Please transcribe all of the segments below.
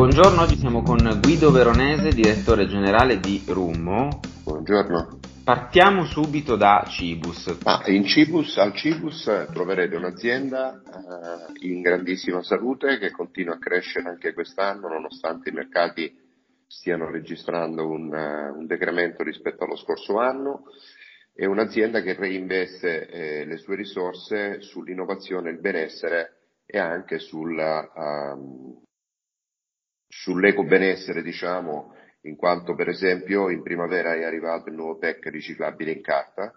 Buongiorno, oggi siamo con Guido Veronese, direttore generale di Rummo. Buongiorno. Partiamo subito da Cibus. Ah, Cibus, al Cibus troverete un'azienda eh, in grandissima salute che continua a crescere anche quest'anno nonostante i mercati stiano registrando un, uh, un decremento rispetto allo scorso anno. È un'azienda che reinveste eh, le sue risorse sull'innovazione, il benessere e anche sulla, um, sull'eco benessere, diciamo, in quanto per esempio in primavera è arrivato il nuovo PEC riciclabile in carta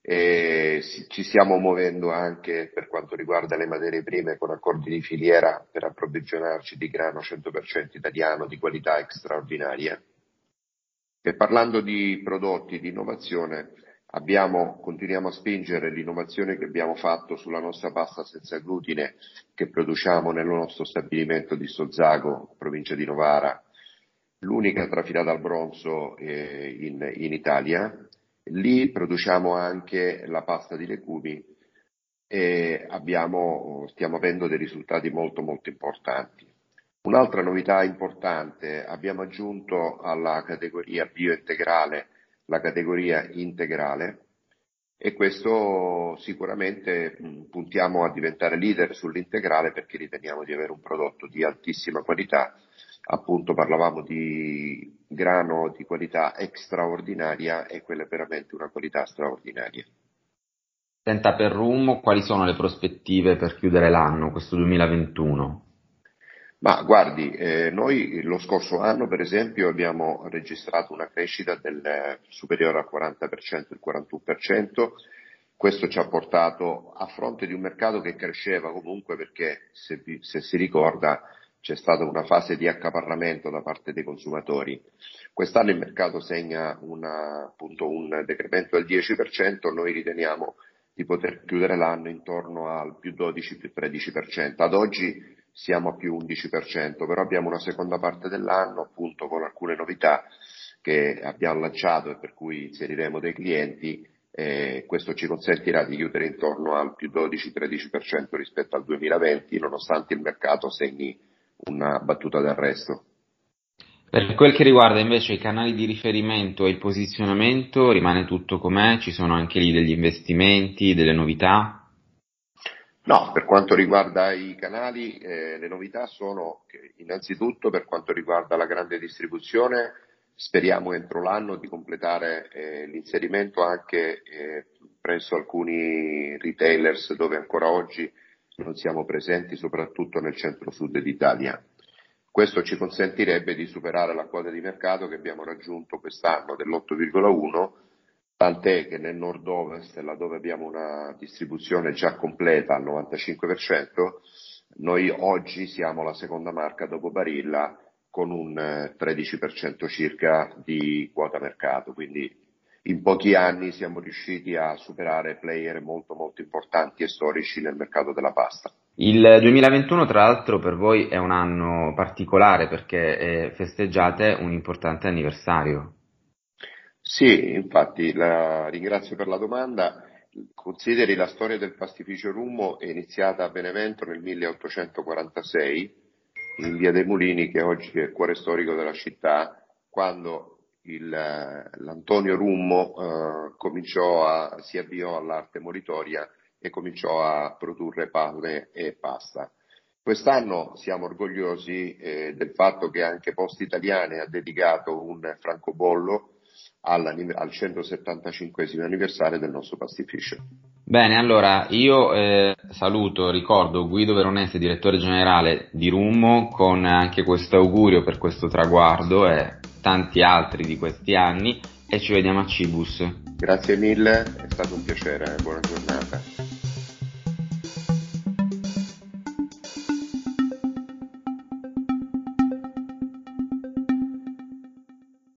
e ci stiamo muovendo anche per quanto riguarda le materie prime con accordi di filiera per approvvigionarci di grano 100% italiano di qualità straordinaria. E parlando di prodotti, di innovazione, abbiamo, continuiamo a spingere l'innovazione che abbiamo fatto sulla nostra pasta senza glutine che produciamo nel nostro stabilimento di Sozzago, provincia di Novara, l'unica trafilata al bronzo eh, in, in Italia. Lì produciamo anche la pasta di legumi e abbiamo, stiamo avendo dei risultati molto molto importanti. Un'altra novità importante, abbiamo aggiunto alla categoria biointegrale la categoria integrale e questo sicuramente puntiamo a diventare leader sull'integrale perché riteniamo di avere un prodotto di altissima qualità appunto parlavamo di grano di qualità straordinaria e quella è veramente una qualità straordinaria. Senta per Rum, quali sono le prospettive per chiudere l'anno, questo 2021? Ma guardi, eh, noi lo scorso anno per esempio abbiamo registrato una crescita del eh, superiore al 40%, il 41%, questo ci ha portato a fronte di un mercato che cresceva comunque perché se, se si ricorda c'è stata una fase di accaparramento da parte dei consumatori. Quest'anno il mercato segna una, appunto, un decremento del 10%, noi riteniamo di poter chiudere l'anno intorno al più 12, più 13%. Ad oggi siamo a più 11%, però abbiamo una seconda parte dell'anno appunto con alcune novità che abbiamo lanciato e per cui inseriremo dei clienti eh, questo ci consentirà di chiudere intorno al più 12-13% rispetto al 2020 nonostante il mercato segni una battuta d'arresto. Per quel che riguarda invece i canali di riferimento e il posizionamento, rimane tutto com'è? Ci sono anche lì degli investimenti, delle novità? No, per quanto riguarda i canali, eh, le novità sono che innanzitutto per quanto riguarda la grande distribuzione, speriamo entro l'anno di completare eh, l'inserimento anche eh, presso alcuni retailers dove ancora oggi non siamo presenti soprattutto nel centro-sud d'Italia. Questo ci consentirebbe di superare la quota di mercato che abbiamo raggiunto quest'anno dell'8,1, tant'è che nel nord-ovest, laddove abbiamo una distribuzione già completa al 95%, noi oggi siamo la seconda marca dopo Barilla con un 13% eh, circa di quota mercato, quindi in pochi anni siamo riusciti a superare player molto molto importanti e storici nel mercato della pasta. Il 2021 tra l'altro per voi è un anno particolare perché eh, festeggiate un importante anniversario. Sì, infatti la ringrazio per la domanda. Consideri la storia del pastificio Rummo è iniziata a Benevento nel 1846 in via dei Mulini che oggi è il cuore storico della città quando il, l'Antonio Rummo eh, cominciò a, si avviò all'arte moritoria e cominciò a produrre pane e pasta. Quest'anno siamo orgogliosi eh, del fatto che anche Post Italiane ha dedicato un francobollo al 175 anniversario del nostro pastificio. Bene, allora io eh, saluto, ricordo Guido Veronese, direttore generale di Rummo, con anche questo augurio per questo traguardo e tanti altri di questi anni e ci vediamo a Cibus. Grazie mille, è stato un piacere, buona giornata.